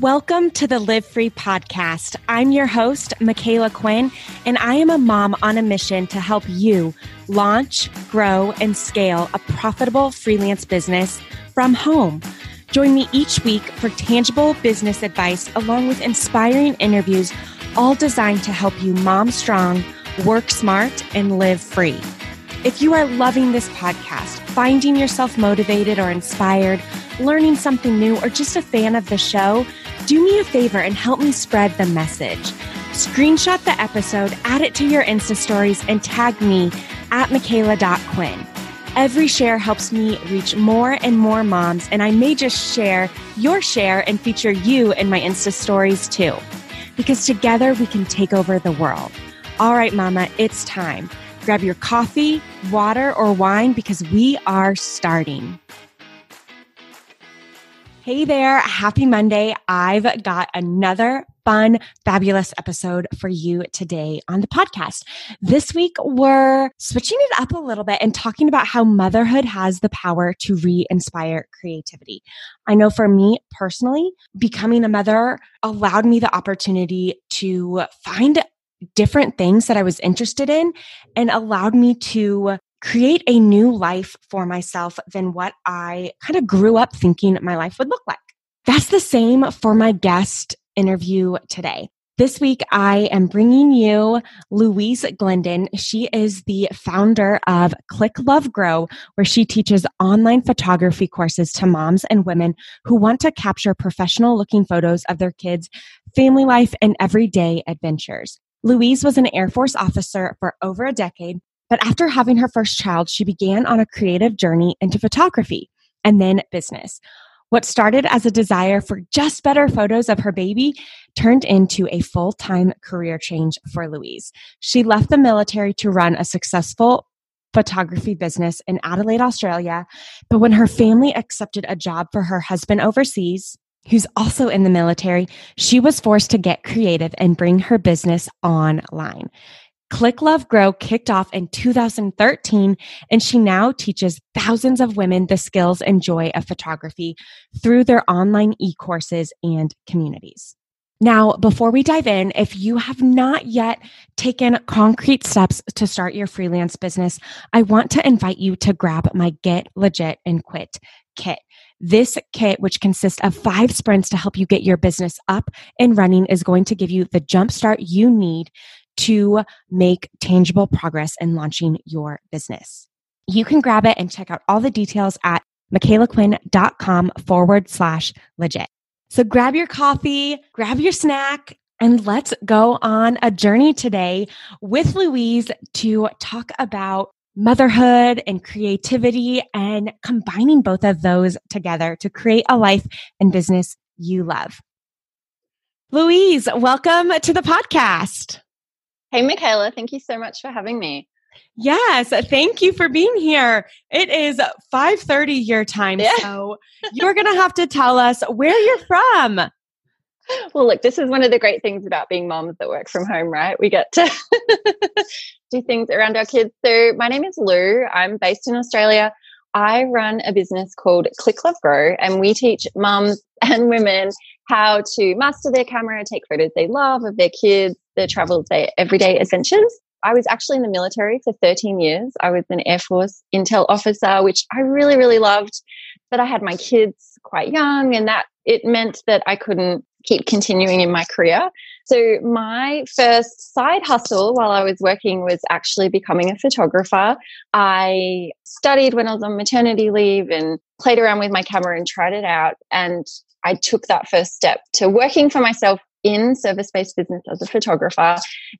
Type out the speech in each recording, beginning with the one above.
Welcome to the Live Free podcast. I'm your host, Micala Quinn, and I am a mom on a mission to help you launch, grow, and scale a profitable freelance business from home. Join me each week for tangible business advice along with inspiring interviews, all designed to help you mom strong, work smart, and live free. If you are loving this podcast, finding yourself motivated or inspired, learning something new, or just a fan of the show, do me a favor and help me spread the message. Screenshot the episode, add it to your Insta stories, and tag me at Micala.Quinn. Every share helps me reach more and more moms, and I may just share your share and feature you in my Insta stories too. Because together we can take over the world. All right, Mama, it's time. Grab your coffee, water, or wine because we are starting. Hey there, happy Monday. I've got another fun, fabulous episode for you today on the podcast. This week, we're switching it up a little bit and talking about how motherhood has the power to re inspire creativity. I know for me personally, becoming a mother allowed me the opportunity to find different things that I was interested in and allowed me to create a new life for myself than what I kind of grew up thinking my life would look like. That's the same for my guest interview today. This week, I am bringing you Louise Glendon. She is the founder of Click Love Grow, where she teaches online photography courses to moms and women who want to capture professional looking photos of their kids' family life and everyday adventures. Louise was an Air Force officer for over a decade but after having her first child, she began on a creative journey into photography and then business. What started as a desire for just better photos of her baby turned into a full time career change for Louise. She left the military to run a successful photography business in Adelaide, Australia. But when her family accepted a job for her husband overseas, who's also in the military, she was forced to get creative and bring her business online. Click Love Grow kicked off in 2013, and she now teaches thousands of women the skills and joy of photography through their online e courses and communities. Now, before we dive in, if you have not yet taken concrete steps to start your freelance business, I want to invite you to grab my Get Legit and Quit kit. This kit, which consists of five sprints to help you get your business up and running, is going to give you the jumpstart you need to make tangible progress in launching your business. You can grab it and check out all the details at micalaquinn.com forward slash legit. So grab your coffee, grab your snack, and let's go on a journey today with Louise to talk about motherhood and creativity and combining both of those together to create a life and business you love. Louise, welcome to the podcast. Hey, Micala, thank you so much for having me. Yes, thank you for being here. It is 5:30 your time, yeah. so you're going to have to tell us where you're from. Well, look, this is one of the great things about being moms that work from home, right? We get to do things around our kids. So, my name is Lou. I'm based in Australia. I run a business called Click Love Grow, and we teach mums and women how to master their camera, take photos they love of their kids, their travels, their everyday adventures. I was actually in the military for 13 years. I was an Air Force intel officer, which I really, really loved. But I had my kids quite young, and that it meant that I couldn't keep continuing in my career. So, my first side hustle while I was working was actually becoming a photographer. I studied when I was on maternity leave and played around with my camera and tried it out. And I took that first step to working for myself in service based business as a photographer.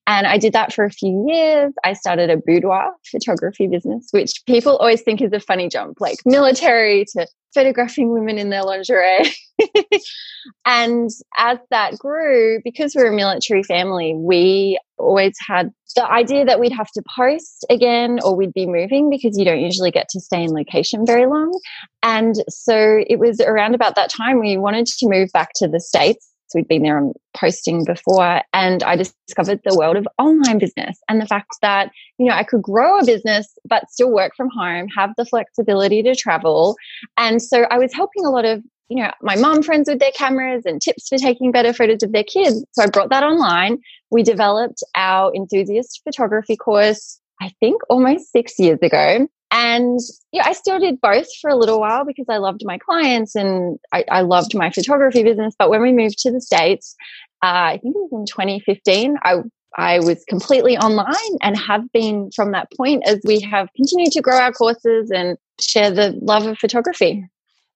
And I did that for a few years. I started a boudoir photography business, which people always think is a funny jump, like military to photographing women in their lingerie. and as that grew, because we're a military family, we always had the idea that we'd have to post again or we'd be moving because you don't usually get to stay in location very long. And so it was around about that time we wanted to move back to the States we'd been there on posting before and i discovered the world of online business and the fact that you know i could grow a business but still work from home have the flexibility to travel and so i was helping a lot of you know, my mom friends with their cameras and tips for taking better photos of their kids. So I brought that online. We developed our enthusiast photography course, I think almost six years ago. And yeah, I still did both for a little while because I loved my clients and I, I loved my photography business. But when we moved to the States, uh, I think it was in 2015, I I was completely online and have been from that point as we have continued to grow our courses and share the love of photography.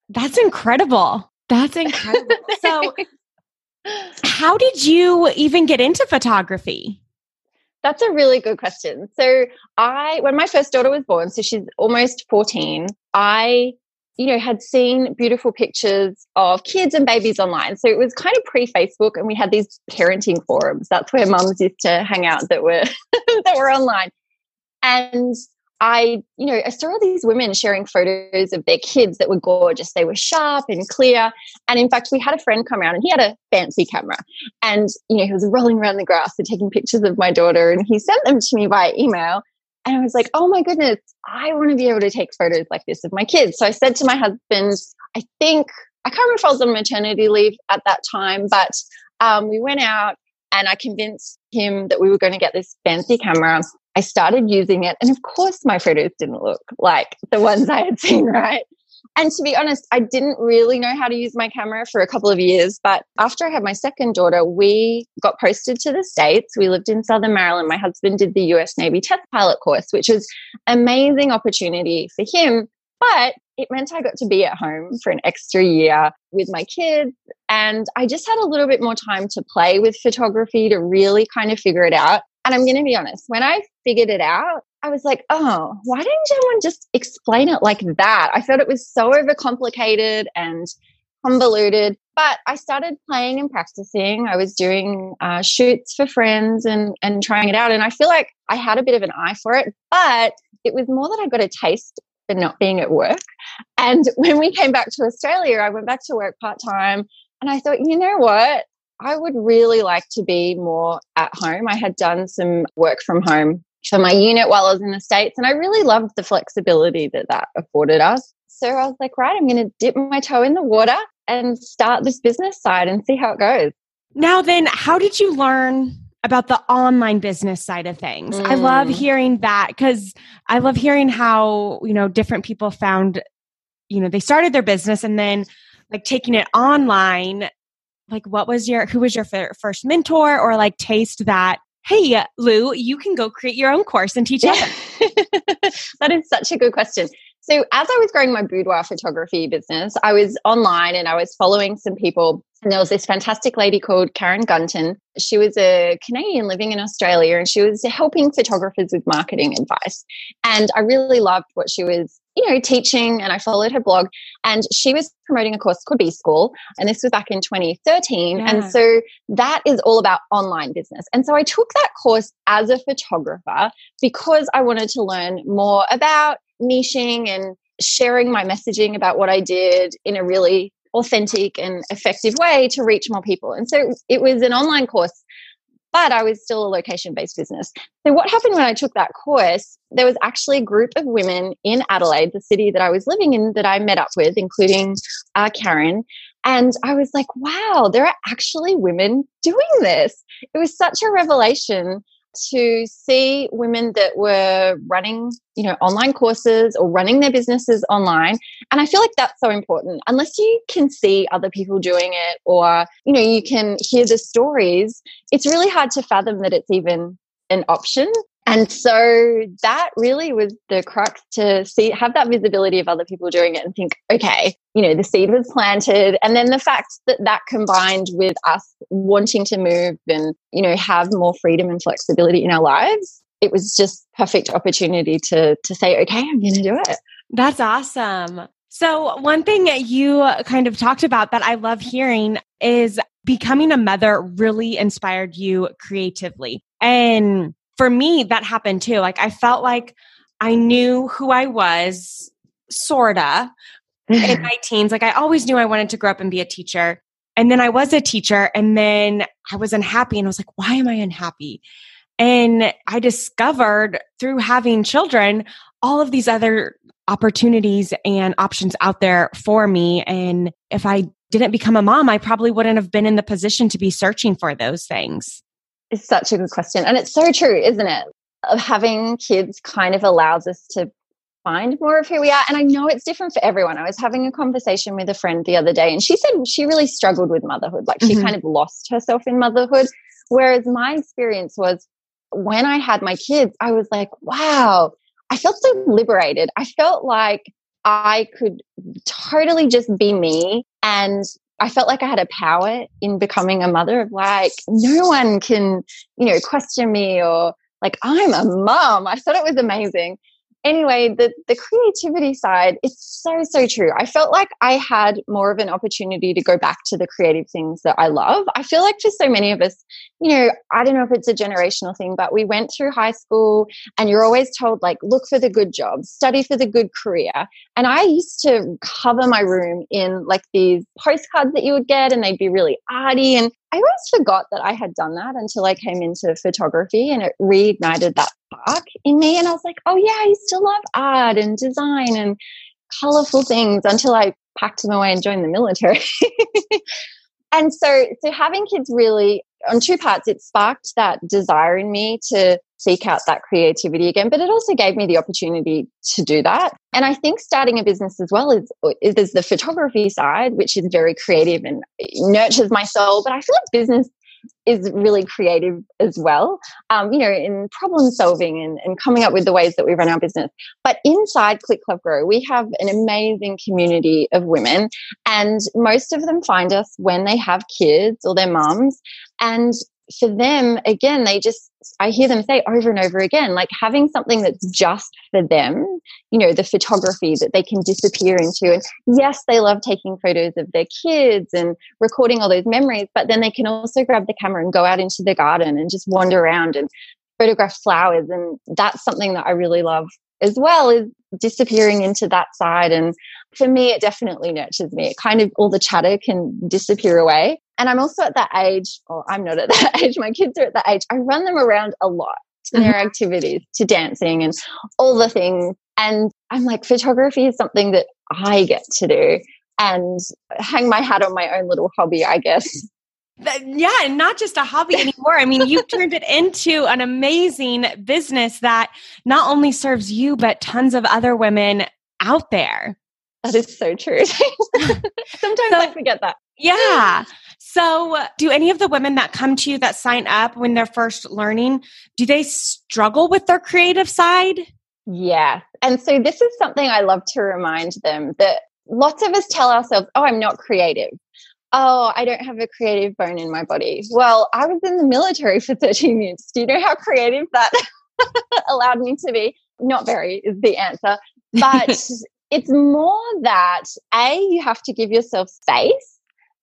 That's incredible. That's incredible. so, how did you even get into photography? That's a really good question. So, I, when my first daughter was born, so she's almost 14, I, you know, had seen beautiful pictures of kids and babies online. So it was kind of pre Facebook, and we had these parenting forums. That's where mums used to hang out that were that were online. And I, you know, I saw all these women sharing photos of their kids that were gorgeous. They were sharp and clear. And in fact, we had a friend come around and he had a fancy camera. And, you know, he was rolling around the grass and taking pictures of my daughter. And he sent them to me by email. And I was like, oh my goodness, I want to be able to take photos like this of my kids. So I said to my husband, I think, I can't remember if I was on maternity leave at that time, but um, we went out and I convinced him that we were going to get this fancy camera. I started using it. And of course, my photos didn't look like the ones I had seen, right? And to be honest, I didn't really know how to use my camera for a couple of years. But after I had my second daughter, we got posted to the States. We lived in Southern Maryland. My husband did the US Navy test pilot course, which was amazing opportunity for him. But it meant I got to be at home for an extra year with my kids. And I just had a little bit more time to play with photography to really kind of figure it out. And I'm going to be honest, when I figured it out, I was like, oh, why didn't anyone just explain it like that? I thought it was so overcomplicated and convoluted. But I started playing and practicing. I was doing uh, shoots for friends and, and trying it out. And I feel like I had a bit of an eye for it, but it was more that I got a taste for not being at work. And when we came back to Australia, I went back to work part time and I thought, you know what? I would really like to be more at home. I had done some work from home for my unit while I was in the States, and I really loved the flexibility that that afforded us. So I was like, right, I'm going to dip my toe in the water and start this business side and see how it goes. Now, then, how did you learn about the online business side of things? Mm. I love mm. hearing that because I love hearing how, you know, different people found, you know, they started their business and then like taking it online like what was your who was your first mentor or like taste that hey lou you can go create your own course and teach others that is such a good question so as i was growing my boudoir photography business i was online and i was following some people and there was this fantastic lady called Karen Gunton. She was a Canadian living in Australia and she was helping photographers with marketing advice. And I really loved what she was, you know, teaching. And I followed her blog and she was promoting a course called B School. And this was back in 2013. Yeah. And so that is all about online business. And so I took that course as a photographer because I wanted to learn more about niching and sharing my messaging about what I did in a really authentic and effective way to reach more people. And so it was an online course, but I was still a location based business. So, what happened when I took that course? There was actually a group of women in Adelaide, the city that I was living in, that I met up with, including uh, Karen. And I was like, wow, there are actually women doing this. It was such a revelation to see women that were running, you know, online courses or running their businesses online. And I feel like that's so important. Unless you can see other people doing it or, you know, you can hear the stories, it's really hard to fathom that it's even an option. And so that really was the crux to see, have that visibility of other people doing it and think, okay, you know, the seed was planted. And then the fact that that combined with us wanting to move and, you know, have more freedom and flexibility in our lives, it was just perfect opportunity to, to say, okay, I'm going to do it. That's awesome. So, one thing you kind of talked about that I love hearing is becoming a mother really inspired you creatively. And for me, that happened too. Like I felt like I knew who I was, sorta, in mm-hmm. my teens. Like I always knew I wanted to grow up and be a teacher. And then I was a teacher and then I was unhappy and I was like, why am I unhappy? And I discovered through having children all of these other opportunities and options out there for me. And if I didn't become a mom, I probably wouldn't have been in the position to be searching for those things. It's such a good question. And it's so true, isn't it? Of having kids kind of allows us to find more of who we are. And I know it's different for everyone. I was having a conversation with a friend the other day, and she said she really struggled with motherhood. Like she mm-hmm. kind of lost herself in motherhood. Whereas my experience was when I had my kids, I was like, wow, I felt so liberated. I felt like I could totally just be me. And I felt like I had a power in becoming a mother of like, no one can, you know, question me or like, I'm a mom. I thought it was amazing anyway, the, the creativity side, it's so, so true. I felt like I had more of an opportunity to go back to the creative things that I love. I feel like for so many of us, you know, I don't know if it's a generational thing, but we went through high school and you're always told, like, look for the good job, study for the good career. And I used to cover my room in like these postcards that you would get, and they'd be really arty. And I always forgot that I had done that until I came into photography and it reignited that spark in me. And I was like, oh, yeah, I to love art and design and colorful things until I packed them away and joined the military. and so, so having kids really on two parts, it sparked that desire in me to seek out that creativity again, but it also gave me the opportunity to do that. And I think starting a business as well is, is the photography side, which is very creative and nurtures my soul. But I feel like business is really creative as well, um, you know, in problem solving and, and coming up with the ways that we run our business. But inside Click Love Grow, we have an amazing community of women, and most of them find us when they have kids or their mums. And for them, again, they just, I hear them say over and over again, like having something that's just for them, you know, the photography that they can disappear into. And yes, they love taking photos of their kids and recording all those memories, but then they can also grab the camera and go out into the garden and just wander around and photograph flowers. And that's something that I really love as well is disappearing into that side. And for me, it definitely nurtures me. It kind of all the chatter can disappear away. And I'm also at that age, or I'm not at that age, my kids are at that age. I run them around a lot to their mm-hmm. activities, to dancing and all the things. And I'm like, photography is something that I get to do and hang my hat on my own little hobby, I guess. Yeah, and not just a hobby anymore. I mean, you've turned it into an amazing business that not only serves you, but tons of other women out there. That is so true. Sometimes so, I forget that. Yeah. So, do any of the women that come to you that sign up when they're first learning, do they struggle with their creative side? Yeah. And so, this is something I love to remind them that lots of us tell ourselves, oh, I'm not creative oh, I don't have a creative bone in my body. Well, I was in the military for 13 years. Do you know how creative that allowed me to be? Not very is the answer. But it's more that A, you have to give yourself space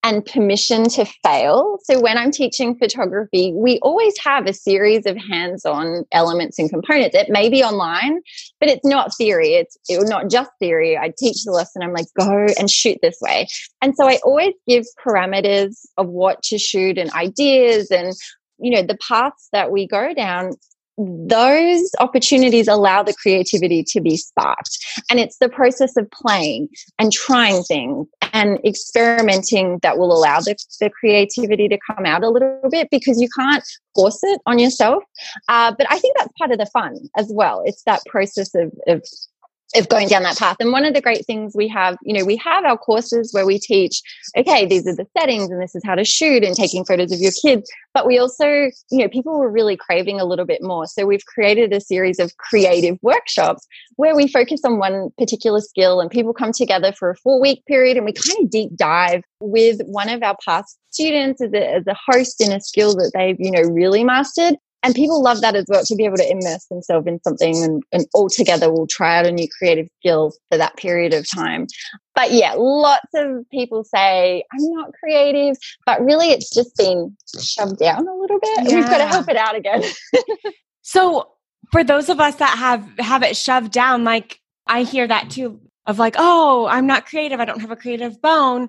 and permission to fail. So when I'm teaching photography, we always have a series of hands-on elements and components. It may be online, but it's not theory. It's it, not just theory. I teach the lesson. I'm like, go and shoot this way. And so I always give parameters of what to shoot and ideas and you know the paths that we go down those opportunities allow the creativity to be sparked. And it's the process of playing and trying things and experimenting that will allow the, the creativity to come out a little bit because you can't force it on yourself. Uh, but I think that's part of the fun as well. It's that process of, of of going down that path. And one of the great things we have, you know, we have our courses where we teach, okay, these are the settings and this is how to shoot and taking photos of your kids. But we also, you know, people were really craving a little bit more. So we've created a series of creative workshops where we focus on one particular skill and people come together for a four week period and we kind of deep dive with one of our past students as a, as a host in a skill that they've, you know, really mastered and people love that as well to be able to immerse themselves in something and, and all together will try out a new creative skill for that period of time. But yeah lots of people say i'm not creative but really it's just been shoved down a little bit yeah. we've got to help it out again. So for those of us that have have it shoved down like i hear that too of like oh i'm not creative i don't have a creative bone.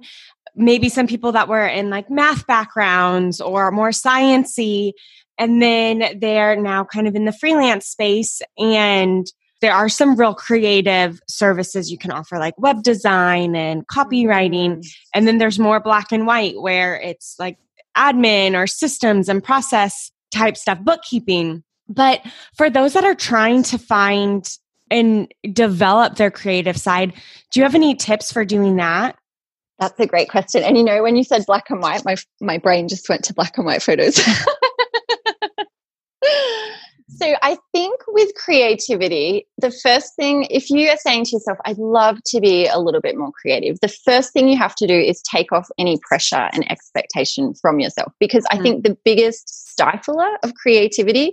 Maybe some people that were in like math backgrounds or more sciency and then they're now kind of in the freelance space and there are some real creative services you can offer, like web design and copywriting. Mm. And then there's more black and white where it's like admin or systems and process type stuff, bookkeeping. But for those that are trying to find and develop their creative side, do you have any tips for doing that? That's a great question. And you know, when you said black and white, my my brain just went to black and white photos. So I think with creativity, the first thing, if you are saying to yourself, I'd love to be a little bit more creative, the first thing you have to do is take off any pressure and expectation from yourself. Because I mm. think the biggest stifler of creativity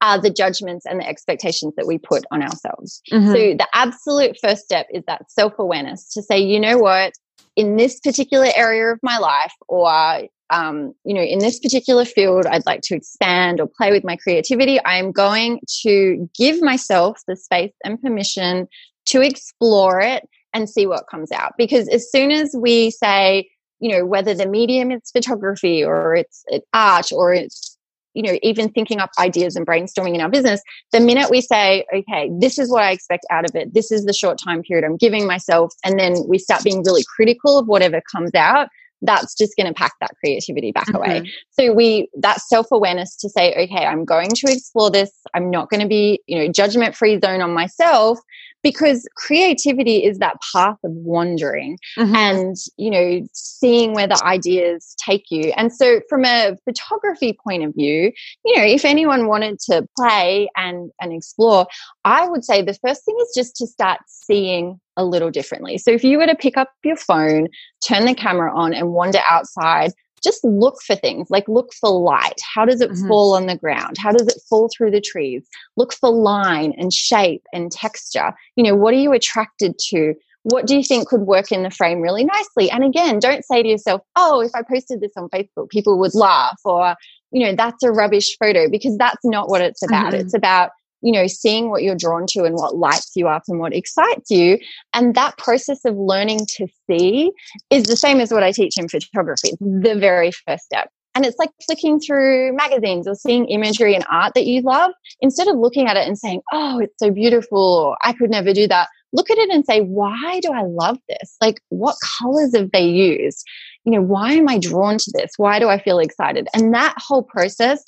are the judgments and the expectations that we put on ourselves. Mm-hmm. So the absolute first step is that self awareness to say, you know what? In this particular area of my life, or um, you know, in this particular field, I'd like to expand or play with my creativity. I'm going to give myself the space and permission to explore it and see what comes out. Because as soon as we say, you know, whether the medium is photography or it's art or it's, you know, even thinking up ideas and brainstorming in our business, the minute we say, okay, this is what I expect out of it, this is the short time period I'm giving myself, and then we start being really critical of whatever comes out, that's just going to pack that creativity back mm-hmm. away. So we, that self awareness to say, okay, I'm going to explore this. I'm not going to be, you know, judgment free zone on myself because creativity is that path of wandering mm-hmm. and, you know, seeing where the ideas take you. And so from a photography point of view, you know, if anyone wanted to play and, and explore, I would say the first thing is just to start seeing a little differently. So if you were to pick up your phone, turn the camera on, and wander outside, just look for things like look for light. How does it mm-hmm. fall on the ground? How does it fall through the trees? Look for line and shape and texture. You know, what are you attracted to? What do you think could work in the frame really nicely? And again, don't say to yourself, oh, if I posted this on Facebook, people would laugh, or, you know, that's a rubbish photo, because that's not what it's about. Mm-hmm. It's about you know, seeing what you're drawn to and what lights you up and what excites you. And that process of learning to see is the same as what I teach in photography, the very first step. And it's like flicking through magazines or seeing imagery and art that you love. Instead of looking at it and saying, oh, it's so beautiful, or I could never do that, look at it and say, why do I love this? Like, what colors have they used? You know, why am I drawn to this? Why do I feel excited? And that whole process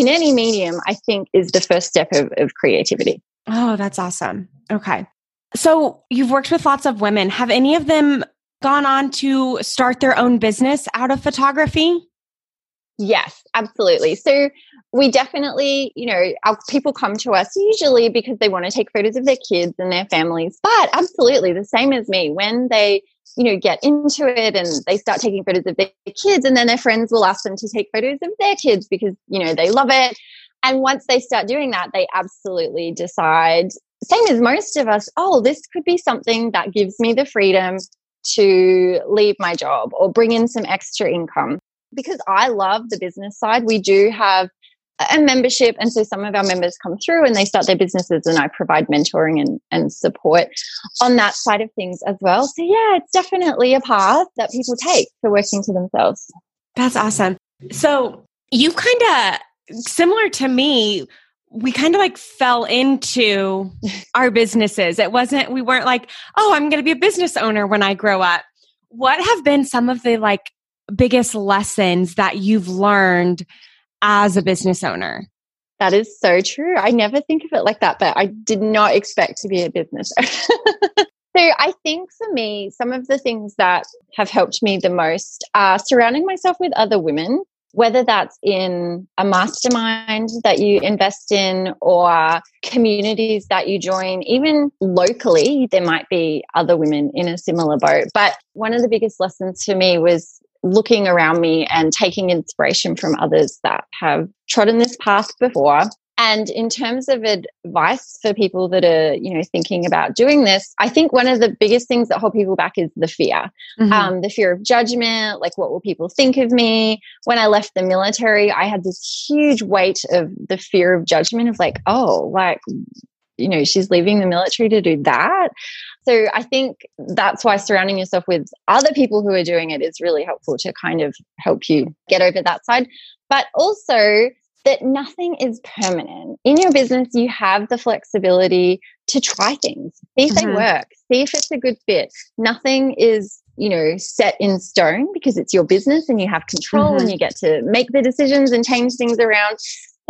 in any medium, I think is the first step of, of creativity. Oh, that's awesome. Okay. So you've worked with lots of women. Have any of them gone on to start their own business out of photography? Yes, absolutely. So we definitely, you know, our people come to us usually because they want to take photos of their kids and their families. But absolutely, the same as me, when they you know, get into it and they start taking photos of their kids and then their friends will ask them to take photos of their kids because, you know, they love it. And once they start doing that, they absolutely decide, same as most of us, oh, this could be something that gives me the freedom to leave my job or bring in some extra income. Because I love the business side, we do have a membership. And so some of our members come through and they start their businesses, and I provide mentoring and, and support on that side of things as well. So, yeah, it's definitely a path that people take for working to themselves. That's awesome. So, you kind of similar to me, we kind of like fell into our businesses. It wasn't, we weren't like, oh, I'm going to be a business owner when I grow up. What have been some of the like biggest lessons that you've learned as a business owner. That is so true. I never think of it like that, but I did not expect to be a business owner. so I think for me, some of the things that have helped me the most are surrounding myself with other women, whether that's in a mastermind that you invest in or communities that you join, even locally, there might be other women in a similar boat. But one of the biggest lessons for me was looking around me and taking inspiration from others that have trodden this path before. And in terms of advice for people that are, you know, thinking about doing this, I think one of the biggest things that hold people back is the fear, mm-hmm. um, the fear of judgment. Like, what will people think of me? When I left the military, I had this huge weight of the fear of judgment of like, oh, like, you know, she's leaving the military to do that. So I think that's why surrounding yourself with other people who are doing it is really helpful to kind of help you get over that side. But also that nothing is permanent. In your business, you have the flexibility to try things, see if mm-hmm. they work, see if it's a good fit. Nothing is, you know, set in stone because it's your business and you have control mm-hmm. and you get to make the decisions and change things around.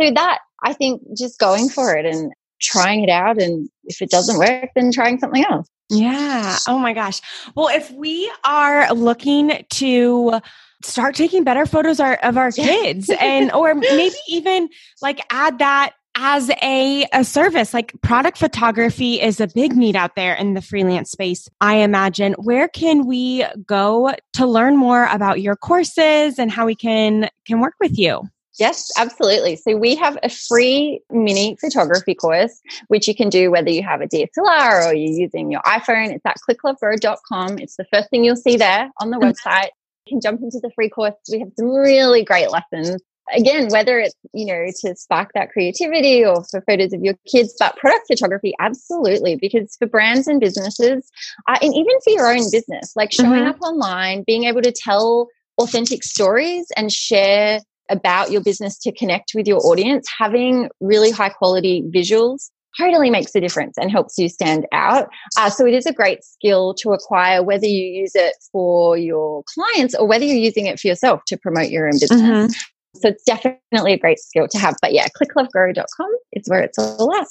So that I think just going for it and trying it out and if it doesn't work, then trying something else. Yeah. Oh my gosh. Well, if we are looking to start taking better photos of our kids and or maybe even like add that as a, a service like product photography is a big need out there in the freelance space i imagine where can we go to learn more about your courses and how we can can work with you Yes, absolutely. So we have a free mini photography course, which you can do whether you have a DSLR or you're using your iPhone. It's at clicklovegrow.com. It's the first thing you'll see there on the mm-hmm. website. You can jump into the free course. We have some really great lessons. Again, whether it's, you know, to spark that creativity or for photos of your kids, but product photography, absolutely. Because for brands and businesses, uh, and even for your own business, like showing mm-hmm. up online, being able to tell authentic stories and share about your business to connect with your audience, having really high quality visuals totally makes a difference and helps you stand out. Uh, so it is a great skill to acquire, whether you use it for your clients or whether you're using it for yourself to promote your own business. Mm-hmm. So it's definitely a great skill to have. But yeah, clicklovegrow.com is where it's all at.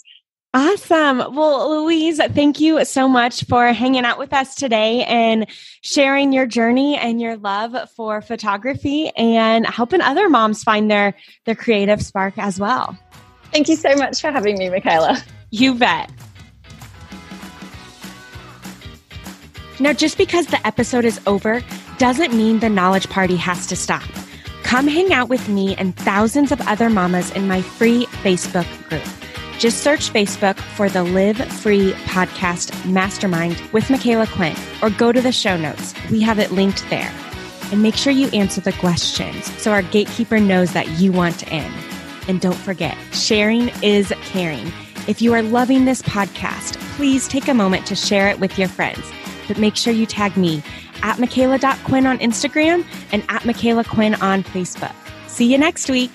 Awesome. Well, Louise, thank you so much for hanging out with us today and sharing your journey and your love for photography and helping other moms find their their creative spark as well. Thank you so much for having me, Micala. You bet. Now, just because the episode is over doesn't mean the knowledge party has to stop. Come hang out with me and thousands of other mamas in my free Facebook group. Just search Facebook for the Live Free Podcast Mastermind with Micala Quinn or go to the show notes. We have it linked there. And make sure you answer the questions so our gatekeeper knows that you want in. And don't forget, sharing is caring. If you are loving this podcast, please take a moment to share it with your friends. But make sure you tag me at Micala.Quinn on Instagram and at Micala Quinn on Facebook. See you next week.